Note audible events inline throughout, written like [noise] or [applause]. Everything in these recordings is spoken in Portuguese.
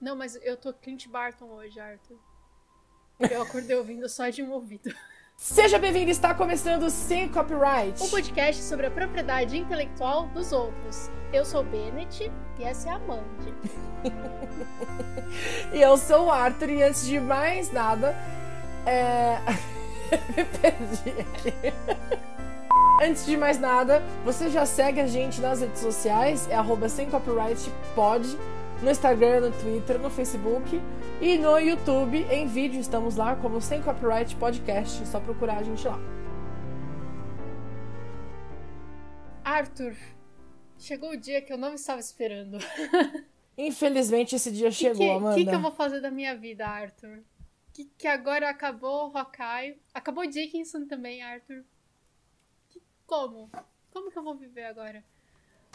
Não, mas eu tô Clint Barton hoje, Arthur. Eu acordei ouvindo só de um ouvido. Seja bem-vindo, está começando Sem Copyright. Um podcast sobre a propriedade intelectual dos outros. Eu sou Bennett e essa é a Mandy. [laughs] e eu sou o Arthur e antes de mais nada, é... [laughs] Me perdi aqui. [laughs] Antes de mais nada, você já segue a gente nas redes sociais, é arroba sem copyright pod, no Instagram, no Twitter, no Facebook e no YouTube em vídeo. Estamos lá como Sem Copyright Podcast, é só procurar a gente lá. Arthur, chegou o dia que eu não estava esperando. [laughs] Infelizmente esse dia chegou, que, Amanda. O que, que, eu vou fazer da minha vida, Arthur? Que, que agora acabou o Hawkeye. Acabou Dickinson também, Arthur. Como? Como que eu vou viver agora?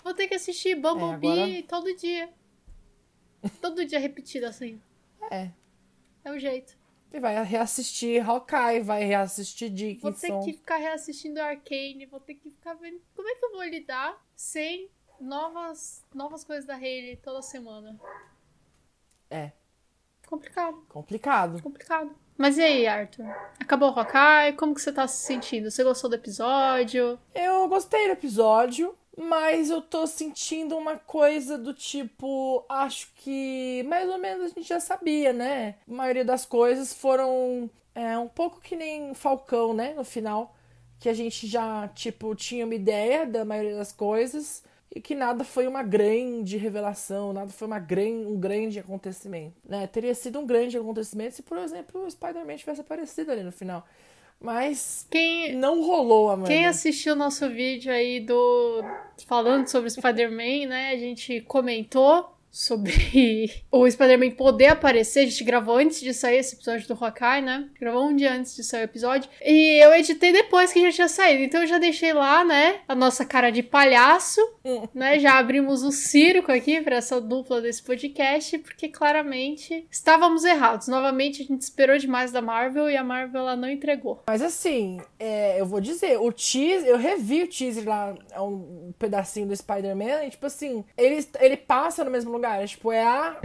Vou ter que assistir Bumblebee é, agora... todo dia. Todo dia repetido assim. É. É o jeito. E vai reassistir Hawkeye, vai reassistir Dickinson. Vou ter que ficar reassistindo Arcane, vou ter que ficar vendo como é que eu vou lidar sem novas, novas coisas da Hayley toda semana. É. Complicado. Complicado. Complicado. Mas e aí, Arthur? Acabou o Hawkeye? Como que você tá se sentindo? Você gostou do episódio? Eu gostei do episódio, mas eu tô sentindo uma coisa do tipo, acho que mais ou menos a gente já sabia, né? A maioria das coisas foram é, um pouco que nem Falcão, né? No final, que a gente já, tipo, tinha uma ideia da maioria das coisas e que nada foi uma grande revelação, nada foi uma gran, um grande acontecimento. Né? Teria sido um grande acontecimento se, por exemplo, o Spider-Man tivesse aparecido ali no final. Mas quem, não rolou, Amanda. Quem assistiu o nosso vídeo aí do falando sobre Spider-Man, né? A gente comentou sobre [laughs] o Spider-Man poder aparecer. A gente gravou antes de sair esse episódio do Hawkeye, né? Gravou um dia antes de sair o episódio. E eu editei depois que já tinha saído. Então eu já deixei lá, né? A nossa cara de palhaço, hum. né? Já abrimos o circo aqui para essa dupla desse podcast, porque claramente estávamos errados. Novamente a gente esperou demais da Marvel e a Marvel ela não entregou. Mas assim, é, eu vou dizer, o teaser, eu revi o teaser lá, é um pedacinho do Spider-Man, e tipo assim, ele, ele passa no mesmo lugar lugar. Tipo, é a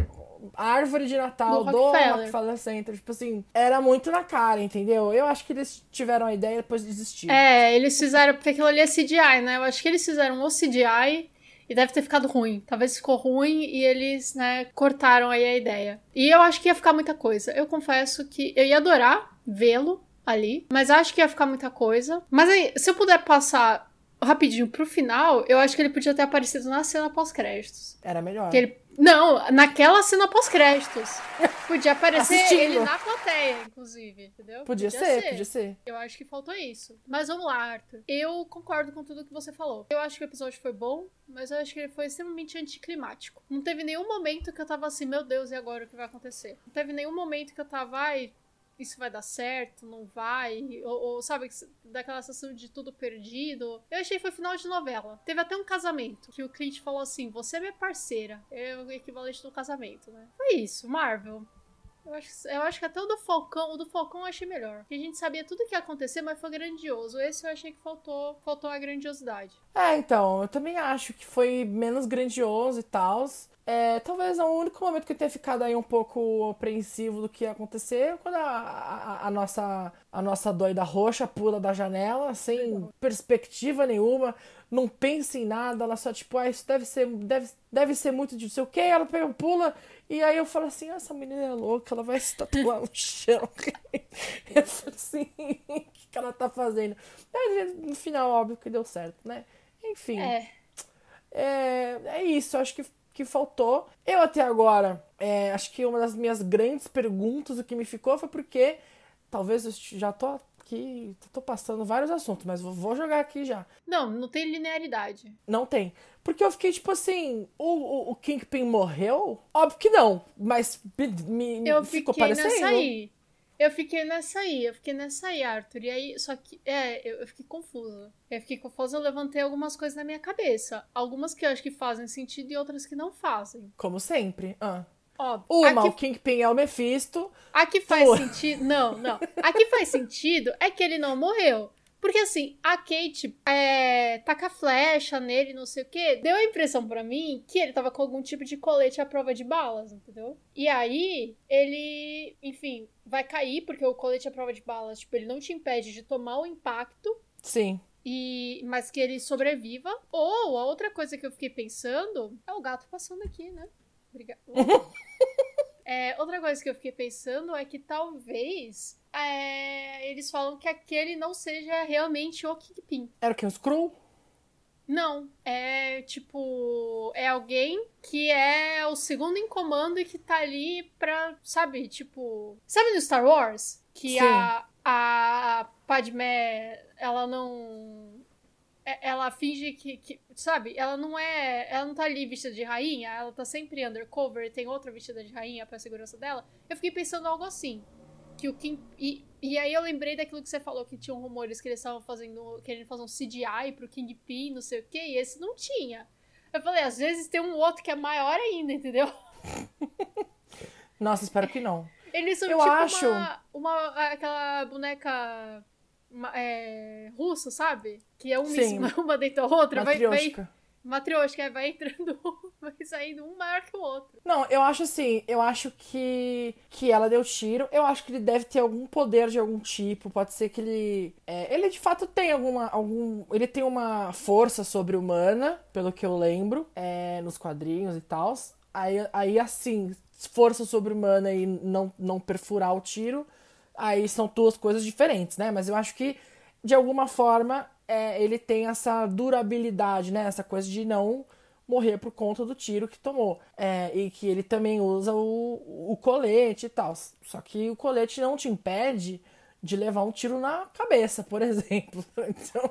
árvore de Natal do, do Rockefeller. Rockefeller Center. Tipo assim, era muito na cara, entendeu? Eu acho que eles tiveram a ideia e depois desistiram. É, eles fizeram, porque aquilo ali é CGI, né? Eu acho que eles fizeram o CGI e deve ter ficado ruim. Talvez ficou ruim e eles, né, cortaram aí a ideia. E eu acho que ia ficar muita coisa. Eu confesso que eu ia adorar vê-lo ali, mas acho que ia ficar muita coisa. Mas aí, se eu puder passar rapidinho pro final, eu acho que ele podia ter aparecido na cena pós-créditos. Era melhor. Que ele não, naquela cena pós-créditos. Podia aparecer Assistindo. ele na plateia, inclusive, entendeu? Podia, podia ser, ser, podia ser. Eu acho que faltou isso. Mas vamos lá, Arthur. Eu concordo com tudo que você falou. Eu acho que o episódio foi bom, mas eu acho que ele foi extremamente anticlimático. Não teve nenhum momento que eu tava assim, meu Deus, e agora o que vai acontecer? Não teve nenhum momento que eu tava, ai, isso vai dar certo, não vai, ou, ou, sabe, daquela sensação de tudo perdido. Eu achei que foi final de novela. Teve até um casamento, que o Clint falou assim, você é minha parceira. É o equivalente do casamento, né? Foi isso, Marvel. Eu acho, eu acho que até o do Falcão, o do Falcão eu achei melhor. Porque a gente sabia tudo o que ia acontecer, mas foi grandioso. Esse eu achei que faltou, faltou a grandiosidade. É, então, eu também acho que foi menos grandioso e tal. É, talvez o único momento que eu tenha ficado aí um pouco apreensivo do que ia acontecer quando a, a, a, nossa, a nossa doida roxa pula da janela, sem perspectiva nenhuma, não pensa em nada, ela só tipo, ah, isso deve ser, deve, deve ser muito de não sei o que, ela pega, pula, e aí eu falo assim, ah, essa menina é louca, ela vai se tatuar no chão. [laughs] eu falo assim, o que ela tá fazendo? Mas, no final, óbvio que deu certo, né? Enfim. É. É, é isso, acho que que faltou. Eu até agora, é, acho que uma das minhas grandes perguntas, o que me ficou foi porque, talvez eu já tô aqui, tô passando vários assuntos, mas vou jogar aqui já. Não, não tem linearidade. Não tem. Porque eu fiquei tipo assim, o, o, o Kingpin morreu? Óbvio que não, mas me, me eu ficou parecendo. Nessa aí. Eu fiquei nessa aí, eu fiquei nessa aí, Arthur. E aí, só que, é, eu, eu, fiquei confusa. Eu fiquei confusa, eu levantei algumas coisas na minha cabeça. Algumas que eu acho que fazem sentido e outras que não fazem. Como sempre. Ah. Ó, Uma, o Kingpin é o Mephisto. A que faz sentido. Não, não. A que faz sentido é que ele não morreu. Porque assim, a Kate é, taca flecha nele, não sei o quê. Deu a impressão para mim que ele tava com algum tipo de colete à prova de balas, entendeu? E aí, ele, enfim, vai cair, porque o colete à prova de balas, tipo, ele não te impede de tomar o impacto. Sim. E, mas que ele sobreviva. Ou a outra coisa que eu fiquei pensando é o gato passando aqui, né? Obrigada. [laughs] é, outra coisa que eu fiquei pensando é que talvez é, eles falam que aquele não seja realmente o Kingpin. Era o que? Um Skrull? Não, é tipo. É alguém que é o segundo em comando e que tá ali pra. Sabe, tipo. Sabe no Star Wars? Que a, a Padmé, ela não. É, ela finge que, que, Sabe? Ela não é. Ela não tá ali vestida de rainha, ela tá sempre undercover e tem outra vestida de rainha pra segurança dela. Eu fiquei pensando algo assim que o Kim. E, e aí eu lembrei daquilo que você falou, que tinham rumores que eles estavam fazendo. querendo fazer um CGI pro Kingpin, não sei o quê, e esse não tinha. Eu falei, às vezes tem um outro que é maior ainda, entendeu? [laughs] Nossa, espero que não. Eles são eu tipo acho... uma, uma. aquela boneca. É, russa, sabe? Que é uma, Sim. [laughs] uma dentro da outra. Vai, vai, Matrioshka vai entrando [laughs] vai saindo um maior que o outro. Não, eu acho assim, eu acho que que ela deu tiro. Eu acho que ele deve ter algum poder de algum tipo. Pode ser que ele. É, ele de fato tem alguma. algum Ele tem uma força sobre-humana, pelo que eu lembro, é, nos quadrinhos e tal. Aí, aí, assim, força sobre-humana e não, não perfurar o tiro, aí são duas coisas diferentes, né? Mas eu acho que, de alguma forma, é, ele tem essa durabilidade, né? Essa coisa de não morrer por conta do tiro que tomou. É, e que ele também usa o, o colete e tal. Só que o colete não te impede de levar um tiro na cabeça, por [laughs] exemplo. Então,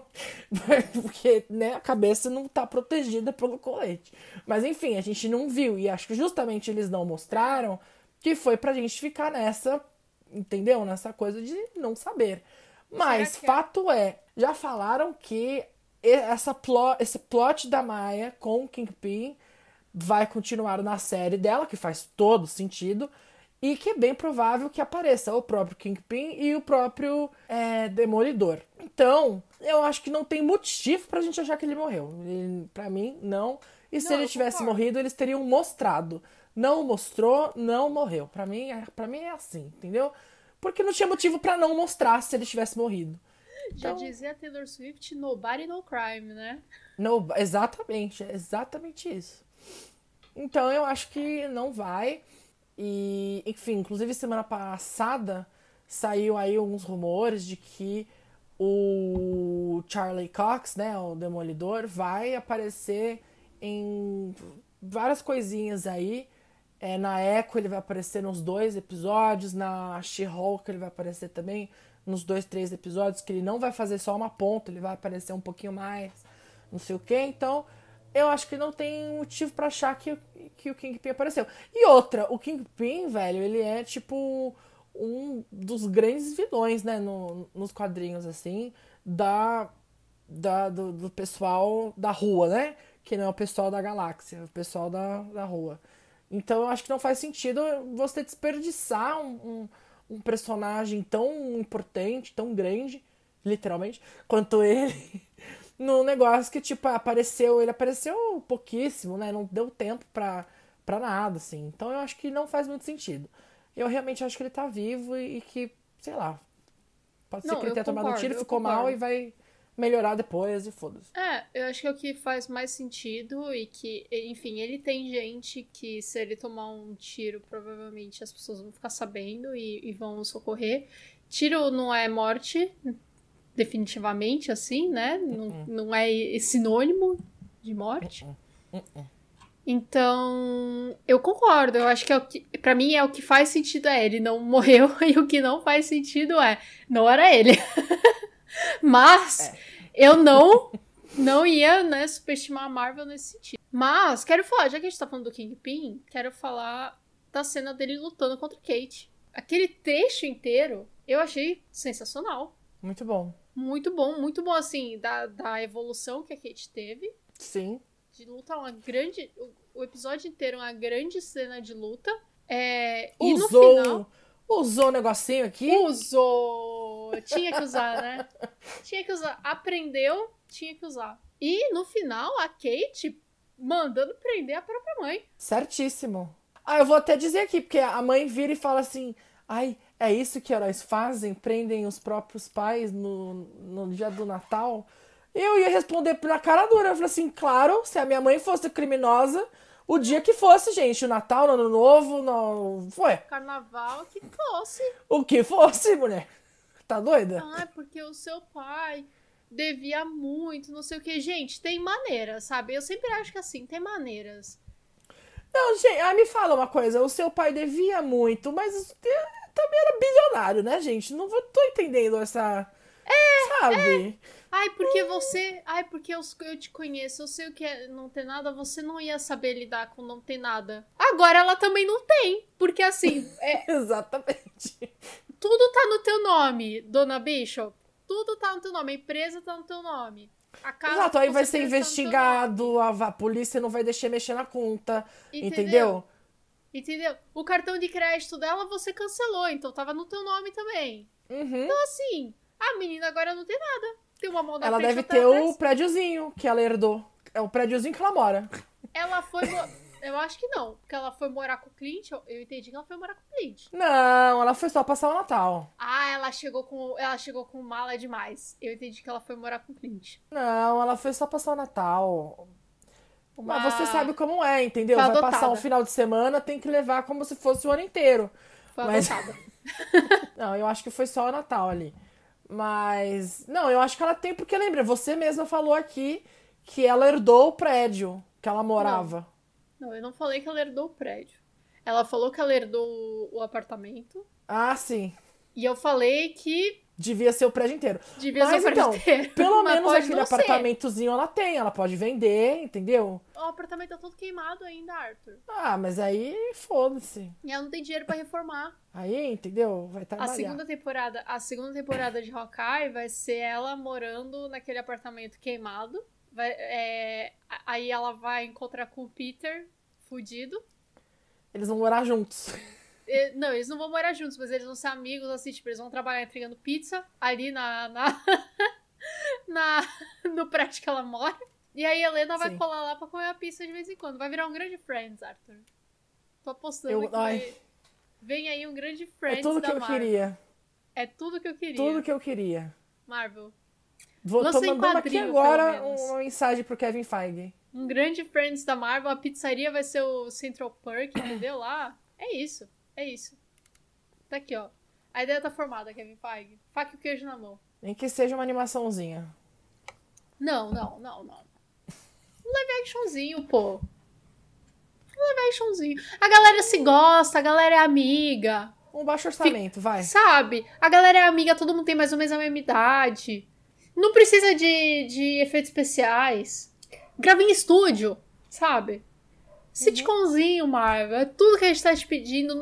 [laughs] porque né, a cabeça não está protegida pelo colete. Mas enfim, a gente não viu. E acho que justamente eles não mostraram que foi pra gente ficar nessa, entendeu? Nessa coisa de não saber. Mas é? fato é, já falaram que essa plot, esse plot da Maia com o Kingpin vai continuar na série dela, que faz todo sentido, e que é bem provável que apareça o próprio Kingpin e o próprio é, Demolidor. Então, eu acho que não tem motivo pra gente achar que ele morreu. Ele, pra mim, não. E não, se ele tivesse concordo. morrido, eles teriam mostrado. Não mostrou, não morreu. Pra mim, é, pra mim é assim, entendeu? Porque não tinha motivo para não mostrar se ele tivesse morrido. Já então, dizia Taylor Swift, nobody no crime, né? No, exatamente, exatamente isso. Então eu acho que não vai. E, enfim, inclusive semana passada saiu aí alguns rumores de que o Charlie Cox, né, o Demolidor, vai aparecer em várias coisinhas aí é, na Echo ele vai aparecer nos dois episódios, na She-Hulk ele vai aparecer também nos dois, três episódios, que ele não vai fazer só uma ponta, ele vai aparecer um pouquinho mais, não sei o que. Então, eu acho que não tem motivo para achar que, que o Kingpin apareceu. E outra, o Kingpin, velho, ele é tipo um dos grandes vilões, né, no, nos quadrinhos, assim, da, da do, do, pessoal da rua, né? Que não é o pessoal da galáxia, é o pessoal da, da rua. Então eu acho que não faz sentido você desperdiçar um, um, um personagem tão importante, tão grande, literalmente, quanto ele, [laughs] num negócio que, tipo, apareceu, ele apareceu pouquíssimo, né? Não deu tempo pra, pra nada, assim. Então eu acho que não faz muito sentido. Eu realmente acho que ele tá vivo e, e que, sei lá, pode ser não, que ele tenha concordo, tomado um tiro, ficou concordo. mal e vai melhorar depois e foda-se. É, eu acho que é o que faz mais sentido e que, enfim, ele tem gente que se ele tomar um tiro, provavelmente as pessoas vão ficar sabendo e, e vão socorrer. Tiro não é morte, definitivamente, assim, né? Uh -uh. Não, não é sinônimo de morte. Uh-uh. Então, eu concordo. Eu acho que, é o que para mim é o que faz sentido é ele não [laughs] morreu e o que não faz sentido é não era ele. [laughs] Mas é. eu não não ia, né, subestimar a Marvel nesse sentido. Mas quero falar, já que a gente tá falando do Kingpin, quero falar da cena dele lutando contra Kate. Aquele trecho inteiro eu achei sensacional. Muito bom. Muito bom, muito bom, assim, da, da evolução que a Kate teve. Sim. De luta, uma grande. O, o episódio inteiro é uma grande cena de luta. É, Usou. E no final. Usou o negocinho aqui? Usou tinha que usar, né? Tinha que usar. Aprendeu, tinha que usar. E no final, a Kate mandando prender a própria mãe. Certíssimo. Ah, eu vou até dizer aqui, porque a mãe vira e fala assim: ai, é isso que heróis fazem? Prendem os próprios pais no, no dia do Natal? Eu ia responder na cara dura. Eu falei assim: claro, se a minha mãe fosse criminosa, o dia que fosse, gente, o Natal, no Ano Novo, no... foi. Carnaval, que fosse. O que fosse, mulher. Tá doida? Ah, porque o seu pai devia muito, não sei o que. Gente, tem maneiras, sabe? Eu sempre acho que assim, tem maneiras. Não, gente, ah, me fala uma coisa. O seu pai devia muito, mas também era bilionário, né, gente? Não tô entendendo essa. É, sabe? É. Ai, porque você. Ai, porque eu, eu te conheço, eu sei o que é não ter nada, você não ia saber lidar com não ter nada. Agora ela também não tem. Porque assim. [laughs] É... Exatamente. Tudo tá no teu nome, dona Bishop. Tudo tá no teu nome. A empresa tá no teu nome. A casa Exato, aí vai ser investigado, a, a, polícia não vai deixar mexer na conta. Entendeu? entendeu? Entendeu? O cartão de crédito dela você cancelou, então tava no teu nome também. Uhum. Então, assim, a menina agora não tem nada. Tem uma mão na Ela deve ter o prédiozinho que ela herdou. É o prédiozinho que ela mora. Ela foi. Eu acho que não, porque ela foi morar com o Clint. Eu entendi que ela foi morar com o Clint. Não, ela foi só passar o Natal. Ah, ela chegou com. Ela chegou com mala demais. Eu entendi que ela foi morar com o Clint. Não, ela foi só passar o Natal. Uma... Mas você sabe como é, entendeu? Vai adotada. passar um final de semana, tem que levar como se fosse o ano inteiro. Foi Mas... [laughs] não, eu acho que foi só o Natal ali. Mas. Não, eu acho que ela tem, porque lembra, você mesma falou aqui que ela herdou o prédio que ela morava. Não, não eu não falei que ela herdou o prédio. Ela falou que ela herdou o apartamento. Ah, sim. E eu falei que Devia ser o prédio inteiro. Devia Mas, ser o então, prédio inteiro. [laughs] Pelo menos aquele apartamentozinho ser. ela tem, ela pode vender, entendeu? O apartamento tá todo queimado ainda, Arthur. Ah, mas aí foda-se. E ela não tem dinheiro para reformar. Aí, entendeu? Vai estar A segunda temporada, a segunda temporada de Hawkeye vai ser ela morando naquele apartamento queimado. Vai, é, aí ela vai encontrar com o Peter, fudido. Eles vão morar juntos. [laughs] Não, eles não vão morar juntos, mas eles vão ser amigos, assim, tipo, eles vão trabalhar entregando pizza ali na. na, [laughs] na no prédio que ela mora. E aí a Helena vai Sim. colar lá pra comer a pizza de vez em quando. Vai virar um grande Friends, Arthur. Tô apostando eu, que vai... vem aí um grande Friends. É tudo que eu Marvel. queria. É tudo que eu queria. Tudo que eu queria. Marvel. Vou, tô mandando aqui agora uma mensagem pro Kevin Feige. Um grande Friends da Marvel. A pizzaria vai ser o Central Park, entendeu? Lá. É isso. É isso. Tá aqui, ó. A ideia tá formada, Kevin Feige. Faca e o queijo na mão. Nem que seja uma animaçãozinha. Não, não, não, não. Um live actionzinho, pô. Um live actionzinho. A galera se gosta, a galera é amiga. Um baixo orçamento, Fic... vai. Sabe? A galera é amiga, todo mundo tem mais ou menos a mesma idade. Não precisa de, de efeitos especiais. Grava em estúdio, sabe? Sitcomzinho, Marvel. É tudo que a gente tá te pedindo.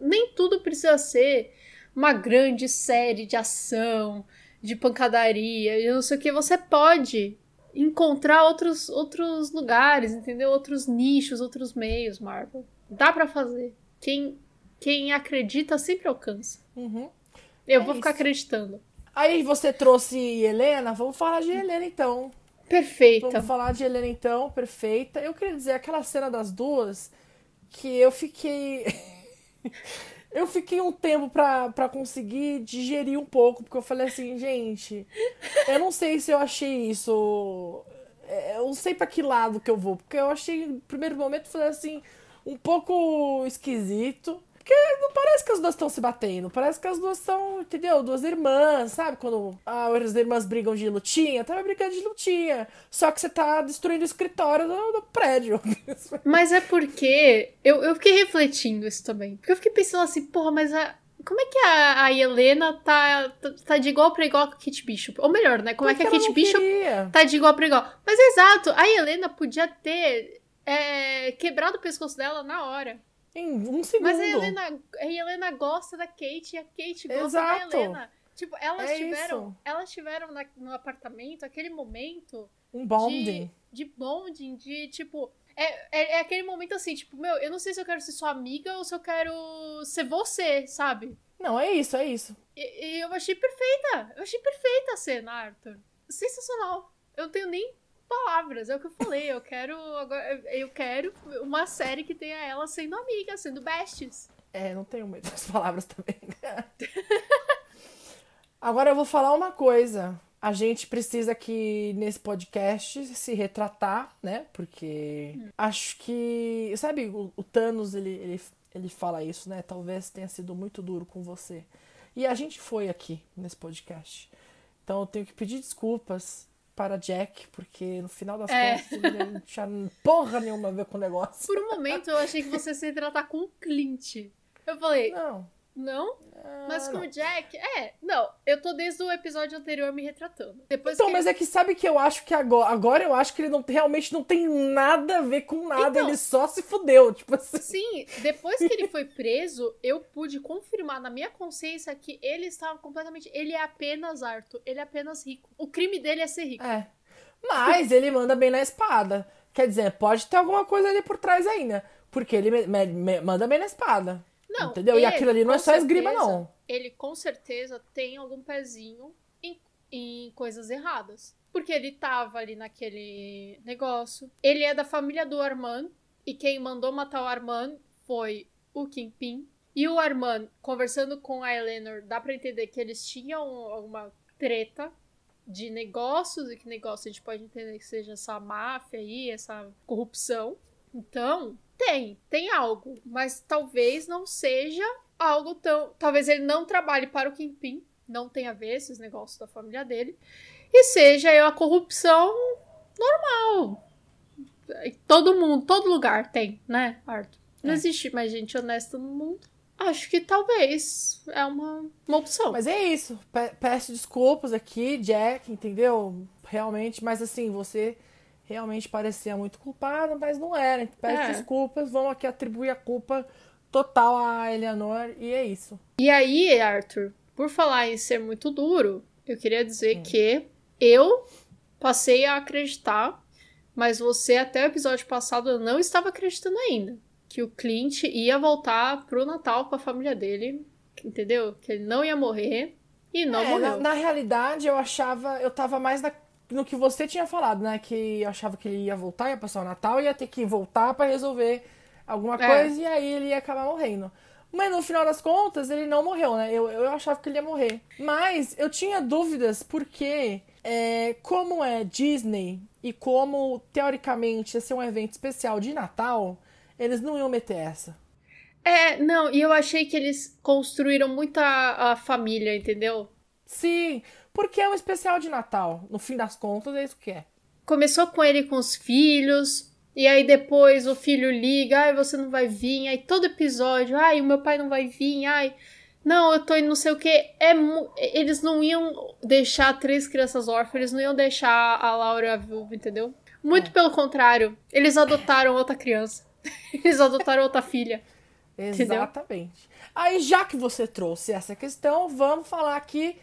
nem tudo precisa ser uma grande série de ação, de pancadaria, e não sei o que. Você pode encontrar outros, outros lugares, entendeu? Outros nichos, outros meios, Marvel. Dá para fazer. Quem, quem acredita sempre alcança. Uhum. Eu é vou isso. ficar acreditando. Aí você trouxe Helena, vamos falar de Helena então. Perfeita. Vamos falar de Helena então, perfeita. Eu queria dizer aquela cena das duas que eu fiquei. [laughs] eu fiquei um tempo pra, conseguir digerir um pouco, porque eu falei assim, gente, eu não sei se eu achei isso. É, eu não sei pra que lado que eu vou, porque eu achei, no primeiro momento, falei assim, um pouco esquisito. Porque não parece que as duas estão se batendo. Parece que as duas são, entendeu? Duas irmãs, sabe? Quando as irmãs brigam de lutinha, tava brigando de lutinha. Só que você tá destruindo o escritório do, do prédio. [laughs] Mas é porque. Eu, eu fiquei refletindo isso também. Porque eu fiquei pensando assim, porra, mas a, como é que a, a Helena tá, tá, tá, de igual para igual com a Kate Bishop? Ou melhor, né? Como Porque é que a Kate Bishop queria. tá de igual para igual? Mas exato, a Helena podia ter é, quebrado o pescoço dela na hora. Em um segundo. Mas a Helena, a Helena gosta da Kate e a Kate gosta Exato. da Helena. Tipo, elas é tiveram, isso. elas tiveram na, no apartamento aquele momento. Um bonding. De, de bonding, de tipo. É, é, é, aquele momento assim, tipo, meu, eu não sei se eu quero ser sua amiga ou se eu quero ser você, sabe? Não, é isso, é isso. E, e eu achei perfeita. Eu achei perfeita a cena, Arthur. Sensacional. Eu não tenho nem palavras, é o que eu falei. Eu quero agora, eu quero uma série que tenha ela sendo amiga, sendo besties. É, não tenho muitas palavras também. [laughs] agora eu vou falar uma coisa. A gente precisa aqui nesse podcast se retratar, né? Porque hum. acho que. Sabe, o, o Thanos, ele, ele, ele fala isso, né? Talvez tenha sido muito duro com você. E a gente foi aqui nesse podcast. Então eu tenho que pedir desculpas para Jack, porque no final das é. contas ele não tinha porra nenhuma a ver com o negócio. Por um momento eu achei que você se tratar com o Clint. Eu falei. Não. Não? Ah, mas com o Jack, é. Não, eu tô desde o episódio anterior me retratando. Depois então, que mas é que sabe que eu acho que agora, agora eu acho que ele não, realmente não tem nada a ver com nada, então, ele só se fudeu, tipo assim. Sim, depois que ele foi preso, eu pude confirmar na minha consciência que ele estava completamente. Ele é apenas Arthur, ele é apenas rico. O crime dele é ser rico. É. Mas ele manda bem na espada. Quer dizer, pode ter alguma coisa ali por trás ainda. Porque ele me, me, me, manda bem na espada. Não, Entendeu? Ele, e aquilo ali não é só certeza, esgrima, não. Ele com certeza tem algum pezinho em, em coisas erradas. Porque ele tava ali naquele negócio. Ele é da família do Armand. E quem mandou matar o Armand foi o Kingpin. E o Armand, conversando com a Eleanor, dá pra entender que eles tinham alguma treta de negócios. E que negócio a gente pode entender que seja essa máfia aí, essa corrupção. Então, tem, tem algo, mas talvez não seja algo tão. Talvez ele não trabalhe para o Kingpin, não tenha a ver esses negócios da família dele, e seja a corrupção normal. Todo mundo, todo lugar tem, né, Arthur? Não é. existe mais gente honesta no mundo. Acho que talvez é uma, uma opção. Mas é isso. Peço desculpas aqui, Jack, entendeu? Realmente, mas assim, você realmente parecia muito culpado, mas não era. Pede é. desculpas, vamos aqui atribuir a culpa total a Eleanor e é isso. E aí, Arthur, por falar em ser muito duro, eu queria dizer hum. que eu passei a acreditar, mas você até o episódio passado não estava acreditando ainda que o Clint ia voltar pro Natal com a família dele, entendeu? Que ele não ia morrer. E não é, morreu. Na, na, realidade, eu achava, eu tava mais na, no que você tinha falado, né? Que eu achava que ele ia voltar, ia passar o Natal, ia ter que voltar para resolver alguma é. coisa e aí ele ia acabar morrendo. Mas no final das contas, ele não morreu, né? Eu, eu achava que ele ia morrer. Mas eu tinha dúvidas porque, é, como é Disney e como teoricamente ia ser um evento especial de Natal, eles não iam meter essa. É, não, e eu achei que eles construíram muito a, a família, entendeu? Sim, porque é um especial de Natal. No fim das contas, é isso que é. Começou com ele com os filhos, e aí depois o filho liga, ai, você não vai vir, aí todo episódio, ai, o meu pai não vai vir, ai, não, eu tô indo não sei o que. É, eles não iam deixar três crianças órfãs, eles não iam deixar a Laura viúva, entendeu? Muito é. pelo contrário, eles adotaram outra criança. [laughs] eles adotaram outra filha. Exatamente. Entendeu? Aí, já que você trouxe essa questão, vamos falar aqui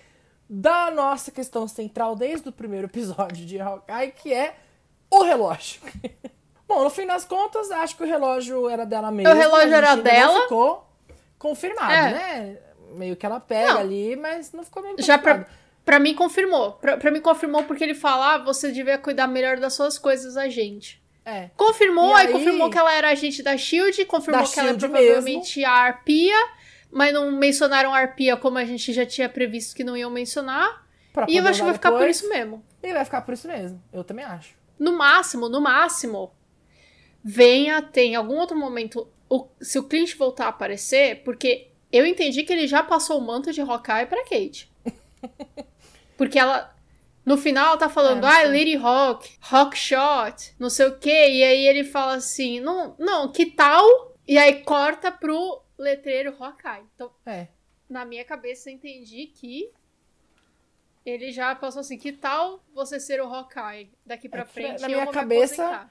da nossa questão central desde o primeiro episódio de Hawkeye, que é o relógio. [laughs] Bom, no fim das contas, acho que o relógio era dela mesmo. O relógio era dela. ficou confirmado, é. né? Meio que ela pega não. ali, mas não ficou meio Já pra, pra mim confirmou. Pra, pra mim confirmou porque ele fala, ah, você devia cuidar melhor das suas coisas, a gente. É. Confirmou, aí, aí, confirmou que ela era agente da SHIELD, confirmou da que ela provavelmente mesmo. a Arpia mas não mencionaram arpia como a gente já tinha previsto que não iam mencionar. e eu acho que vai ficar por isso mesmo. E vai ficar por isso mesmo. Eu também acho. No máximo, no máximo, venha, tem algum outro momento, o, se o Clint voltar a aparecer, porque eu entendi que ele já passou o manto de Hawkeye pra Kate. [laughs] porque ela. No final ela tá falando, é, ah, Lady Hawk, Hawkshot, não sei o quê. E aí ele fala assim, não, não, que tal? E aí corta pro letreiro Hawkeye. Então, é. na minha cabeça, eu entendi que ele já passou assim, que tal você ser o Hawkeye daqui pra é frente? Na minha cabeça,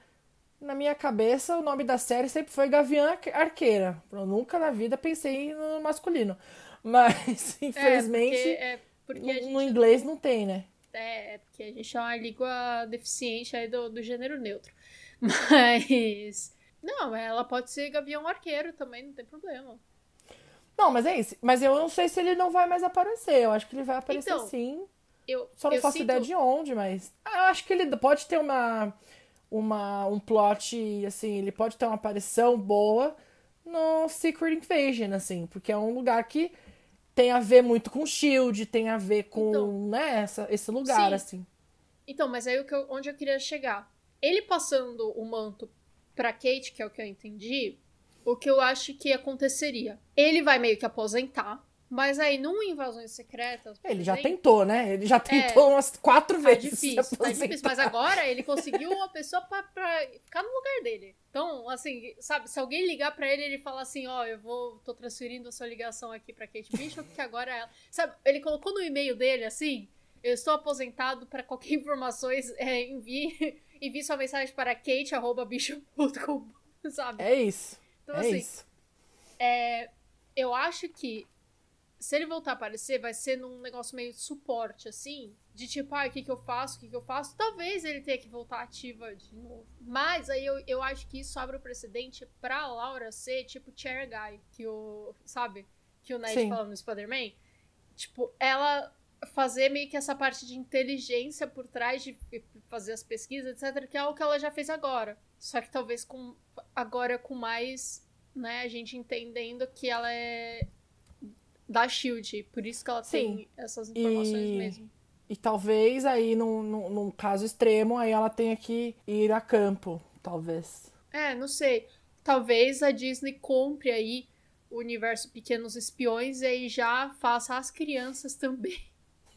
na minha cabeça, o nome da série sempre foi Gavião Arqueira. Eu nunca na vida pensei no masculino. [laughs] Mas, infelizmente, é, porque, é no, no, inglês não tem, né? É, é porque a gente é uma língua deficiente aí do, do gênero neutro. [laughs] Mas não, ela pode ser Gavião Arqueiro também, não tem problema. Não, mas é isso. Mas eu não sei se ele não vai mais aparecer. Eu acho que ele vai aparecer Então, sim. Eu, Só não eu faço sinto- ideia de onde, mas. Eu acho que ele pode ter uma. uma um plot, assim, ele pode ter uma aparição boa no Secret Invasion, assim, porque é um lugar que tem a ver muito com Shield, tem a ver com, Então. né, essa, esse lugar, Sim. assim. Então, mas aí o que eu- onde eu queria chegar? Ele passando o manto pra Kate, que é o que eu entendi, o que eu acho que aconteceria? Ele vai meio que aposentar, mas aí num Invasões Secretas. Ele já exemplo, tentou, né? Ele já tentou umas quatro Tá vezes. difícil, tá difícil. Mas agora ele conseguiu uma pessoa pra, pra ficar no lugar dele. Então, assim, sabe, se alguém ligar pra ele, ele fala assim, ó, eu vou, tô transferindo a sua ligação aqui pra Kate Bishop, que agora ela... Sabe, ele colocou no e-mail dele, assim, eu estou aposentado pra qualquer [laughs] informações, é, envie, envie sua mensagem para kate.bishop.com, [laughs] sabe? É isso. Então, é assim, isso. eu acho que se ele voltar a aparecer, vai ser num negócio meio de suporte, assim. De tipo, ah, o que, que eu faço? O que, que eu faço? Talvez ele tenha que voltar ativa de novo. Mas aí eu, eu acho que isso abre o precedente pra Laura ser tipo Chair Guy, que o. Sabe? Que o Ned Sim. fala no Spider-Man. Tipo, ela fazer meio que essa parte de inteligência por trás de fazer as pesquisas, etc., que é o que ela já fez agora. Só que talvez com agora com mais, né, a gente entendendo que ela é da Shield, por isso que ela Sim. tem essas informações E- mesmo. E talvez aí, num, num, num caso extremo, aí ela tenha que ir a campo, talvez. É, não sei. Talvez a Disney compre aí o universo Pequenos Espiões e aí já faça as crianças também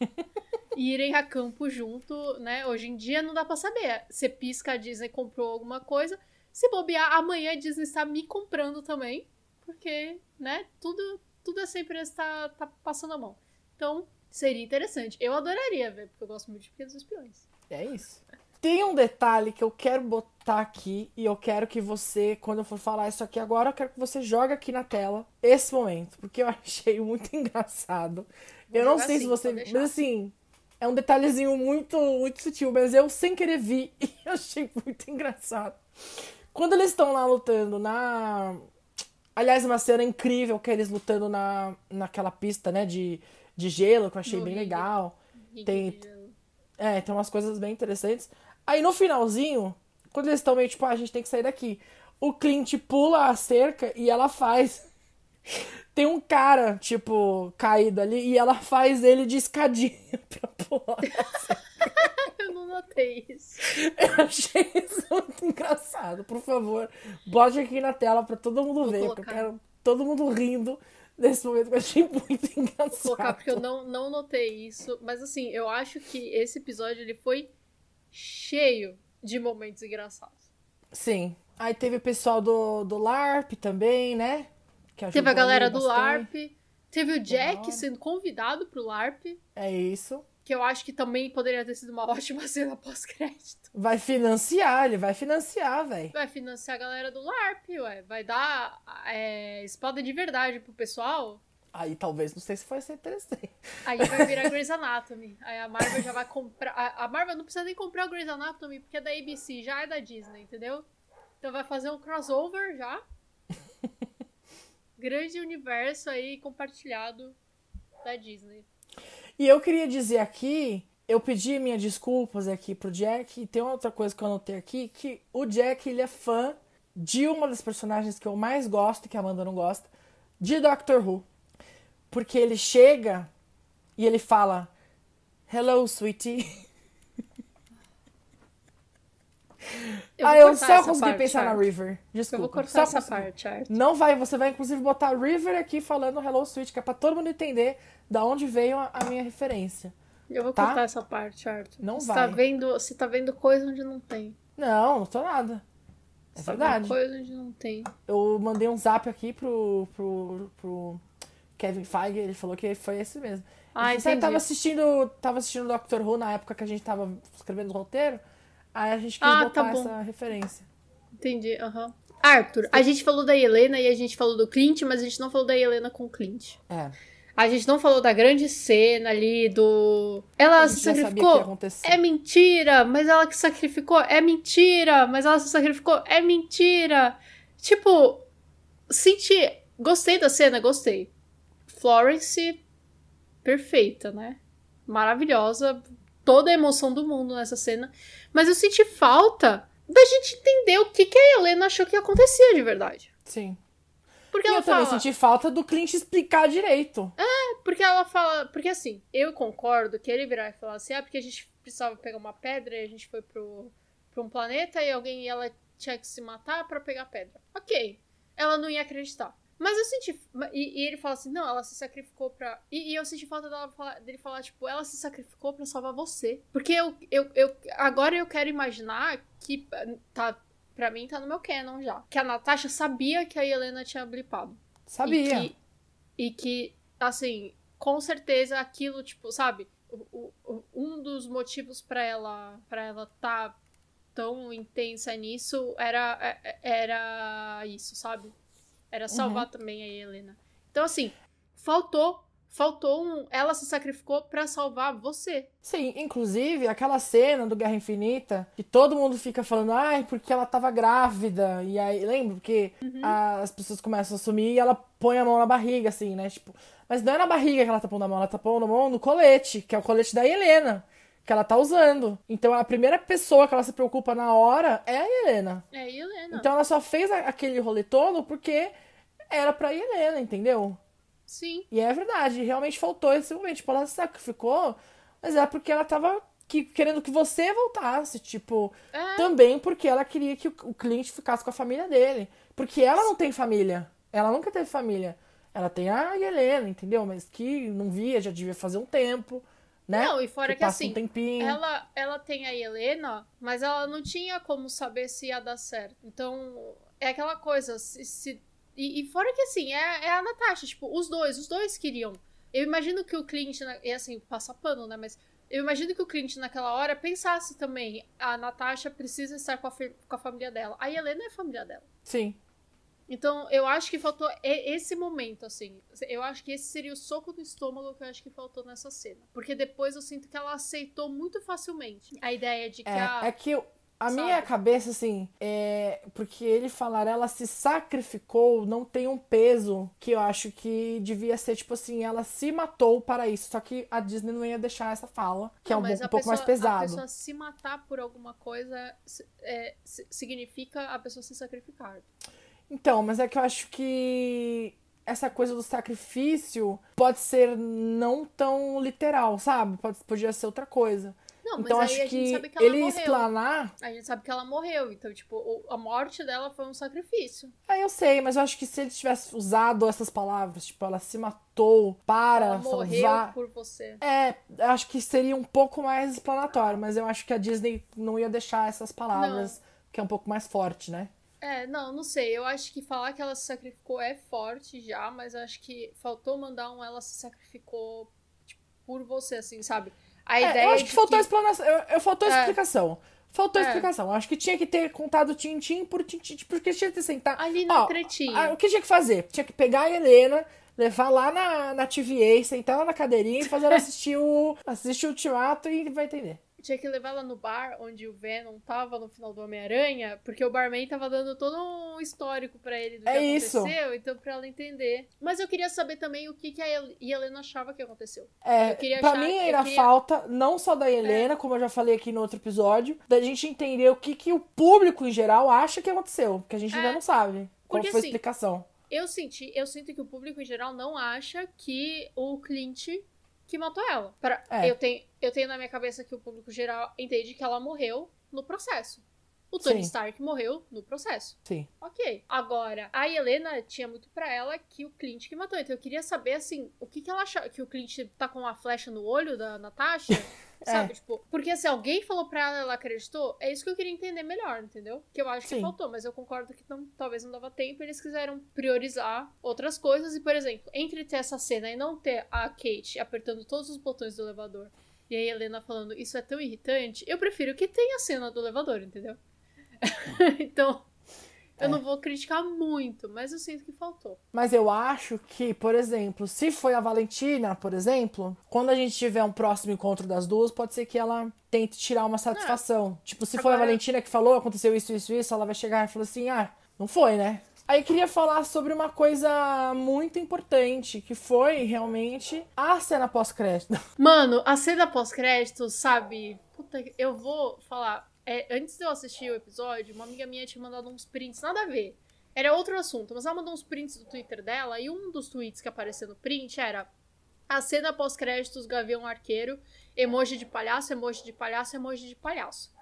[laughs] irem a campo junto, né? Hoje em dia não dá pra saber. Você pisca, a Disney comprou alguma coisa. Se bobear, amanhã a Disney está me comprando também. Porque, né? Tudo, tudo essa empresa tá, tá passando a mão. Então, seria interessante. Eu adoraria ver, porque eu gosto muito de Pequenos Espiões. É isso. Tem um detalhe que eu quero botar aqui e eu quero que você, quando eu for falar isso aqui agora, eu quero que você jogue aqui na tela esse momento, porque eu [laughs] achei muito engraçado. Eu não sei se sim, você, mas assim, é um detalhezinho muito, muito sutil, mas eu sem querer vi [laughs] e achei muito engraçado. Quando eles estão lá lutando na Aliás, uma cena incrível que é eles lutando na, naquela pista, né, de, de gelo, que eu achei No bem ringue. legal. Tem-. É, tem umas coisas bem interessantes. Aí no finalzinho, quando eles estão meio tipo, ah, a gente tem que sair daqui. O Clint pula a cerca e ela faz. Tem um cara, tipo, caído ali e ela faz ele de escadinha [laughs] pra pular. [laughs] Eu não notei isso. Eu achei isso muito engraçado. Por favor, bote aqui na tela pra todo mundo Vou ver. colocar. Que eu quero todo mundo rindo nesse momento que eu achei muito [laughs] engraçado. colocar porque eu não, não notei isso. Mas assim, eu acho que esse episódio ele foi cheio de momentos engraçados. Sim. Aí teve o pessoal do, do LARP também, né? Teve a galera do. LARP. Teve o Jack sendo convidado pro LARP. É isso. Que eu acho que também poderia ter sido uma [laughs] ótima cena pós-crédito. Vai financiar, ele vai financiar, velho. Vai financiar a galera do LARP, ué. Vai dar é, espada de verdade pro pessoal. Aí talvez, não sei se vai ser interessante. Aí vai virar [laughs] Grey's Anatomy. Aí a Marvel já vai comprar. A, a Marvel não precisa nem comprar o Grey's Anatomy, porque é da ABC, já é da Disney, entendeu? Então vai fazer um crossover já. [laughs] Grande universo aí compartilhado da Disney. E eu queria dizer aqui, eu pedi minhas desculpas aqui pro Jack, e tem outra coisa que eu anotei aqui, que o Jack, ele é fã de uma das personagens que eu mais gosto, que a Amanda não gosta, de Doctor Who. Porque ele chega e ele fala, Hello, sweetie. [laughs] Eu ah, eu só consegui parte, pensar na. River. Desculpa. Eu vou cortar só essa consegui. parte, Arthur. Não vai, você vai inclusive botar River aqui falando Hello Sweet, que é pra todo mundo entender da onde veio a, a minha referência. Eu vou Tá? cortar essa parte, Arthur. Não você vai. Tá vendo, você tá vendo coisa onde não tem. Não, não tô nada. É Você tá verdade. coisa onde não tem. Eu mandei um zap aqui pro, pro, pro Kevin Feige, ele falou que foi esse mesmo. Ah, Ele disse, "Ah, entendi. tava assistindo, tava assistindo Doctor Who na época que a gente tava escrevendo o roteiro, aí a gente quis Ah, botar tá essa referência. Entendi, aham. Arthur, a gente falou da Helena e a gente falou do Clint, mas a gente não falou da Helena com o Clint. É, A gente não falou da grande cena ali do. Ela se sacrificou. É mentira, mas ela que sacrificou é mentira, mas ela se sacrificou é mentira. Tipo, senti. Gostei da cena, gostei. Florence, perfeita, né? Maravilhosa. Toda a emoção do mundo nessa cena. Mas eu senti falta da gente entender o que, que a Helena achou que acontecia de verdade. Sim. Porque E ela eu também fala. senti falta do Clint explicar direito. Porque ela fala. Porque assim, eu concordo que ele virar e falar assim: ah, porque a gente precisava pegar uma pedra e a gente foi pro, pra um planeta e alguém ela tinha que se matar pra pegar a pedra. Ok. Ela não ia acreditar. Mas eu senti. E, e ele fala assim: não, ela se sacrificou pra. E, e eu senti falta dela falar- dele falar, tipo, ela se sacrificou pra salvar você. Porque eu, eu, eu. Agora eu quero imaginar que. Tá. Pra mim tá no meu canon já. Que a Natasha sabia que a Helena tinha blipado. Sabia. E que, e que, assim, com certeza aquilo, tipo, sabe? O, o- um dos motivos pra ela para ela tá tão intensa nisso era, é- era isso, sabe? Era salvar também a Helena. Então, assim, faltou. Faltou um. Ela se sacrificou pra salvar você. Sim, inclusive aquela cena do Guerra Infinita, que todo mundo fica falando, ai, porque ela tava grávida. E aí, lembra? Porque a- as pessoas começam a sumir e ela põe a mão na barriga, assim, né? Tipo, mas não é na barriga que ela tá pondo a mão, ela tá pondo a mão no colete, que é o colete da Helena, que ela tá usando. Então a primeira pessoa que ela se preocupa na hora é a Helena. É a Helena. Então ela só fez aquele rolê todo porque era pra Helena, entendeu? Sim. E é verdade, realmente faltou esse momento. Tipo, ela se sacrificou, mas é porque ela tava que- querendo que você voltasse. Tipo, É. também porque ela queria que o, o Clint ficasse com a família dele. Porque ela não tem família. Ela nunca teve família. Ela tem a Helena, entendeu? Mas que não via, já devia fazer um tempo, né? Não, e fora que, passa assim, um tempinho. Ela, ela tem a Helena, mas ela não tinha como saber se ia dar certo. Então, é aquela coisa. Se, se- e, e fora que assim, é, é a Natasha, tipo, os dois, os dois queriam. Eu imagino que o Clint, e assim, passa pano, né? Mas eu imagino que o Clint naquela hora pensasse também: a Natasha precisa estar com a, com a família dela. A Helena é a família dela. Sim. Então, eu acho que faltou esse momento, assim. Eu acho que esse seria o soco no estômago que eu acho que faltou nessa cena. Porque depois eu sinto que ela aceitou muito facilmente a ideia de que a. É, é que eu- a sabe? minha cabeça, assim, é. Porque ele falar ela se sacrificou não tem um peso que eu acho que devia ser, tipo assim, ela se matou para isso. Só que a Disney não ia deixar essa fala, que Não, é um, um a pouco mais pessoa- A pesado. pessoa se matar por alguma coisa é, significa a pessoa se sacrificar. Então, mas é que eu acho que essa coisa do sacrifício pode ser não tão literal, sabe? Pode, podia ser outra coisa. Não, mas então aí acho a gente que sabe que ela ele morreu. explanar. A gente sabe que ela morreu. Então, tipo, a morte dela foi um sacrifício. É, eu sei, mas eu acho que se ele tivesse usado essas palavras, tipo, ela se matou para ela morreu salvar. por você. É, eu acho que seria um pouco mais explanatório, mas eu acho que a Disney não ia deixar essas palavras, que é um pouco mais forte, né? É, não, não sei. Eu acho que falar que ela se sacrificou é forte já, mas acho que faltou mandar um ela se sacrificou tipo, por você, assim, sabe? A É, ideia eu acho que faltou explanação, eu, eu- faltou É. explicação. Faltou É. explicação. Eu acho que tinha que ter contado tintim por tintim, porque tinha que ter sentado. ali na Ó, tretinha. O que tinha que fazer? Tinha que pegar a Helena, levar lá na, na TVA, sentar ela na cadeirinha e fazer ela assistir o, assistir o Ultimato e vai entender. Tinha que levar ela no bar onde o Venom tava no final do Homem-Aranha, porque o barman tava dando todo um histórico pra ele do que É isso. aconteceu, então pra ela entender. Mas eu queria saber também o que, que a Hel- Helena achava que aconteceu. É, pra mim ainda queria- É. falta, não só da Helena, como eu já falei aqui no outro episódio, da gente entender o que, que o público em geral acha que aconteceu, porque a gente ainda É. não sabe qual Porque, foi a assim, explicação. Eu senti, eu sinto que o público em geral não acha que o Clint que matou ela. Pra- É. eu, tenho, eu tenho na minha cabeça que o público geral entende que ela morreu no processo. O Tony Sim. Stark morreu no processo. Sim. Ok. Agora, a Helena tinha muito pra ela que o Clint que matou. Então eu queria saber, assim, o que, que ela achava. Que o Clint tá com uma flecha no olho da Natasha? [laughs] Sabe? Tipo, porque se alguém falou pra ela ela acreditou, é isso que eu queria entender melhor, entendeu? Que eu acho que Sim. faltou, mas eu concordo que não, talvez não dava tempo. Eles quiseram priorizar outras coisas. E, por exemplo, entre ter essa cena e não ter a Kate apertando todos os botões do elevador e a Helena falando isso é tão irritante, eu prefiro que tenha a cena do elevador, entendeu? [laughs] então, eu É. não vou criticar muito, mas eu sinto que faltou. Mas eu acho que, por exemplo, se foi a Valentina, por exemplo, quando a gente tiver um próximo encontro das duas, pode ser que ela tente tirar uma satisfação. Tipo, se foi a Agora- Valentina que falou, aconteceu isso, isso, isso, ela vai chegar e falar assim, ah, não foi, né? Aí queria falar sobre uma coisa muito importante, que foi realmente a cena pós-crédito. [laughs] Mano, a cena pós-crédito, sabe? Puta, eu vou falar. É, antes de eu assistir o episódio, uma amiga minha tinha mandado uns prints, nada a ver. Era outro assunto, mas ela mandou uns prints do Twitter dela, e um dos tweets que apareceu no print era a cena pós-créditos Gavião Arqueiro, emoji de palhaço, emoji de palhaço, emoji de palhaço.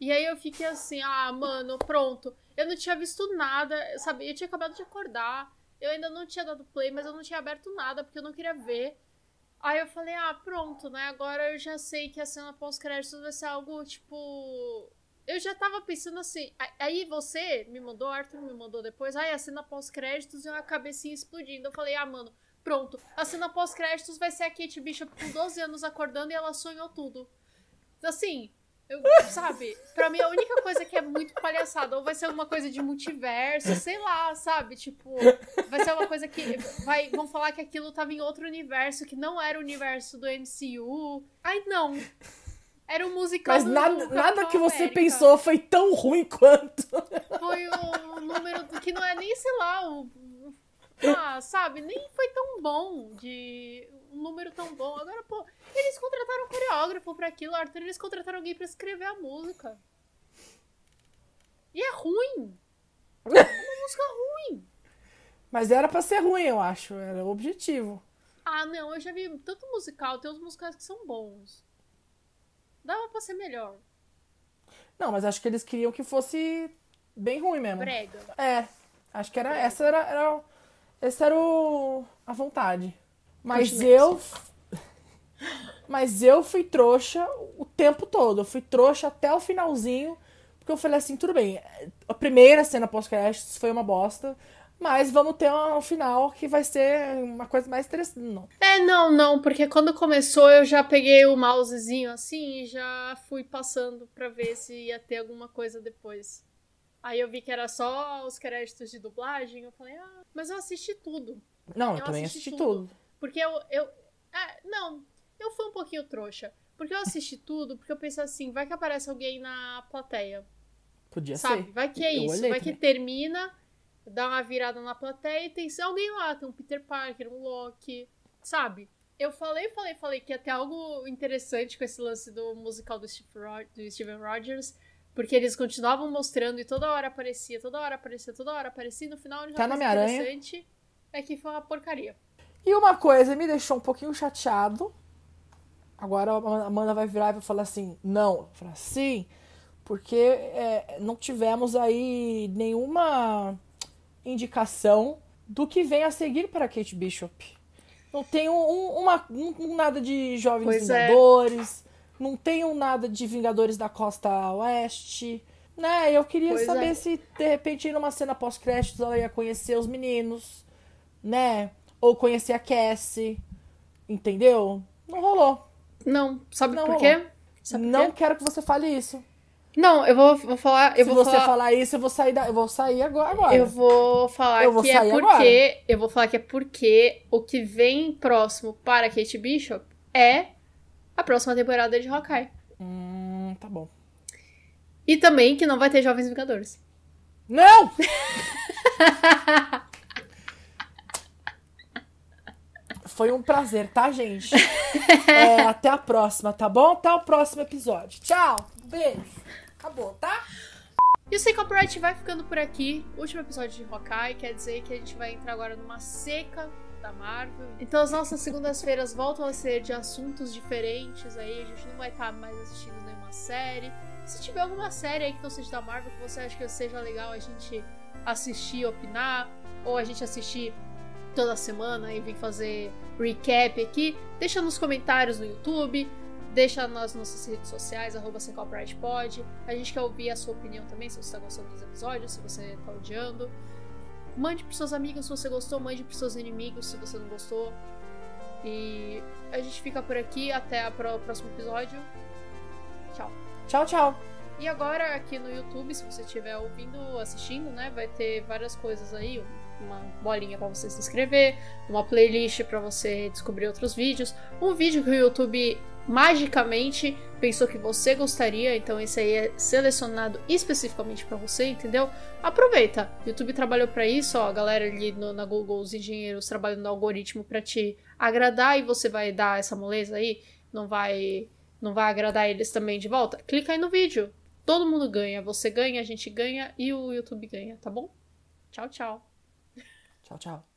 E aí eu fiquei assim, ah, mano, pronto. Eu não tinha visto nada, sabe? Eu tinha acabado de acordar. Eu ainda não tinha dado play, mas eu não tinha aberto nada porque eu não queria ver. Aí eu falei, ah, pronto, né? Agora eu já sei que a cena pós-créditos vai ser algo tipo. Eu já tava pensando assim. Aí você me mandou, Arthur me mandou depois. Aí a cena pós-créditos e a cabecinha explodindo. Eu falei, ah, mano, pronto. A cena pós-créditos vai ser a Kate Bishop com 12 anos acordando e ela sonhou tudo. Assim, eu, sabe? Pra mim, a única coisa que é muito palhaçada, ou vai ser alguma coisa de multiverso, sei lá, sabe? Tipo, vai ser uma coisa que. Vai, vão falar que aquilo tava em outro universo, que não era o universo do MCU. Ai, não. Era um musical Mas nada, nada que você América. pensou foi tão ruim quanto. Foi o, número do, que não é nem, sei lá, o. Ah, sabe? Nem foi tão bom de. Um número tão bom. Agora, pô, eles contrataram um coreógrafo pra aquilo, Arthur. Eles contrataram alguém pra escrever a música. E é ruim. É uma música ruim. Mas era pra ser ruim, eu acho. Era o objetivo. Ah, não, eu já vi tanto musical, tem uns musicais que são bons. Dava pra ser melhor. Não, mas acho que eles queriam que fosse bem ruim mesmo. Brega. É. Acho que era essa era, era essa era o, a vontade. Mas eu mas eu fui trouxa o tempo todo. Eu fui trouxa até o finalzinho, porque eu falei assim, tudo bem. A primeira cena pós-créditos foi uma bosta, mas vamos ter um final que vai ser uma coisa mais interessante. Não. É, não, não, porque quando começou eu já peguei o mousezinho assim e já fui passando pra ver se ia ter alguma coisa depois. Aí eu vi que era só os créditos de dublagem, eu falei, ah, mas eu assisti tudo. Não, eu, Eu também assisti assisti tudo. tudo. Porque eu. eu é, não, eu fui um pouquinho trouxa. Porque eu assisti tudo, porque eu pensei assim, vai que aparece alguém na plateia. Podia Sabe? ser. Vai que é Eu isso. Vai que também. termina, dá uma virada na plateia e tem alguém lá, tem um Peter Parker, um Loki, sabe? Eu falei, falei, falei que ia ter algo interessante com esse lance do musical do, Steve Ro- do Steven Rogers, porque eles continuavam mostrando e toda hora aparecia, toda hora aparecia, toda hora aparecia, e no final a única Tá coisa interessante é que foi uma porcaria. E uma coisa me deixou um pouquinho chateado. Agora a Amanda vai virar e vai falar assim: não. Falar sim, porque é, não tivemos aí nenhuma indicação do que vem a seguir para Kate Bishop. Não tem um, um- uma, um- um nada de Jovens Pois é. Vingadores, não tem um nada de Vingadores da Costa Oeste. Né? Eu queria Pois saber é. se de repente numa cena pós-créditos ela ia conhecer os meninos, né? Ou conhecer a Cassie, entendeu? Não rolou. Não, sabe Não por rolou. quê? Sabe por não quê? quero que você fale isso. Não, eu vou, vou falar. Eu Se vou você falar, falar isso, eu vou sair da, eu vou sair agora. agora. Eu vou falar Eu vou que é porque. Eu vou falar que é porque o que vem próximo para Kate Bishop é a próxima temporada de Hawkeye. Hum, tá bom. E também que não vai ter Jovens Vingadores. Não! [laughs] Foi um prazer, tá, gente? É, até a próxima, tá bom? Até o próximo episódio. Tchau. Beijo. Acabou, tá? E o Sem Copyright vai ficando por aqui. Último episódio de Hawkeye, quer dizer que a gente vai entrar agora numa seca da Marvel. Então as nossas segundas-feiras voltam a ser de assuntos diferentes aí. A gente não vai estar mais assistindo nenhuma série. Se tiver alguma série aí que não seja da Marvel, que você acha que seja legal a gente assistir, opinar, ou a gente assistir toda semana e vir fazer recap aqui, deixa nos comentários no YouTube, deixa nas nossas redes sociais, arroba. A gente quer ouvir a sua opinião também, se você tá gostando dos episódios, se você tá odiando. Mande pros seus amigos se você gostou, mande pros seus inimigos se você não gostou. E a gente fica por aqui, até o próximo episódio. Tchau. Tchau, tchau. E agora aqui no YouTube, se você estiver ouvindo, assistindo, né, vai ter várias coisas aí, uma bolinha pra você se inscrever, uma playlist pra você descobrir outros vídeos, um vídeo que o YouTube magicamente pensou que você gostaria, então esse aí é selecionado especificamente para você, entendeu? Aproveita. YouTube trabalhou para isso, ó, a galera ali no, na Google, os engenheiros trabalhando no algoritmo para te agradar e você vai dar essa moleza aí, não vai não vai agradar eles também de volta. Clica aí no vídeo. Todo mundo ganha, você ganha, a gente ganha e o YouTube ganha, tá bom? Tchau, tchau. Tchau, tchau.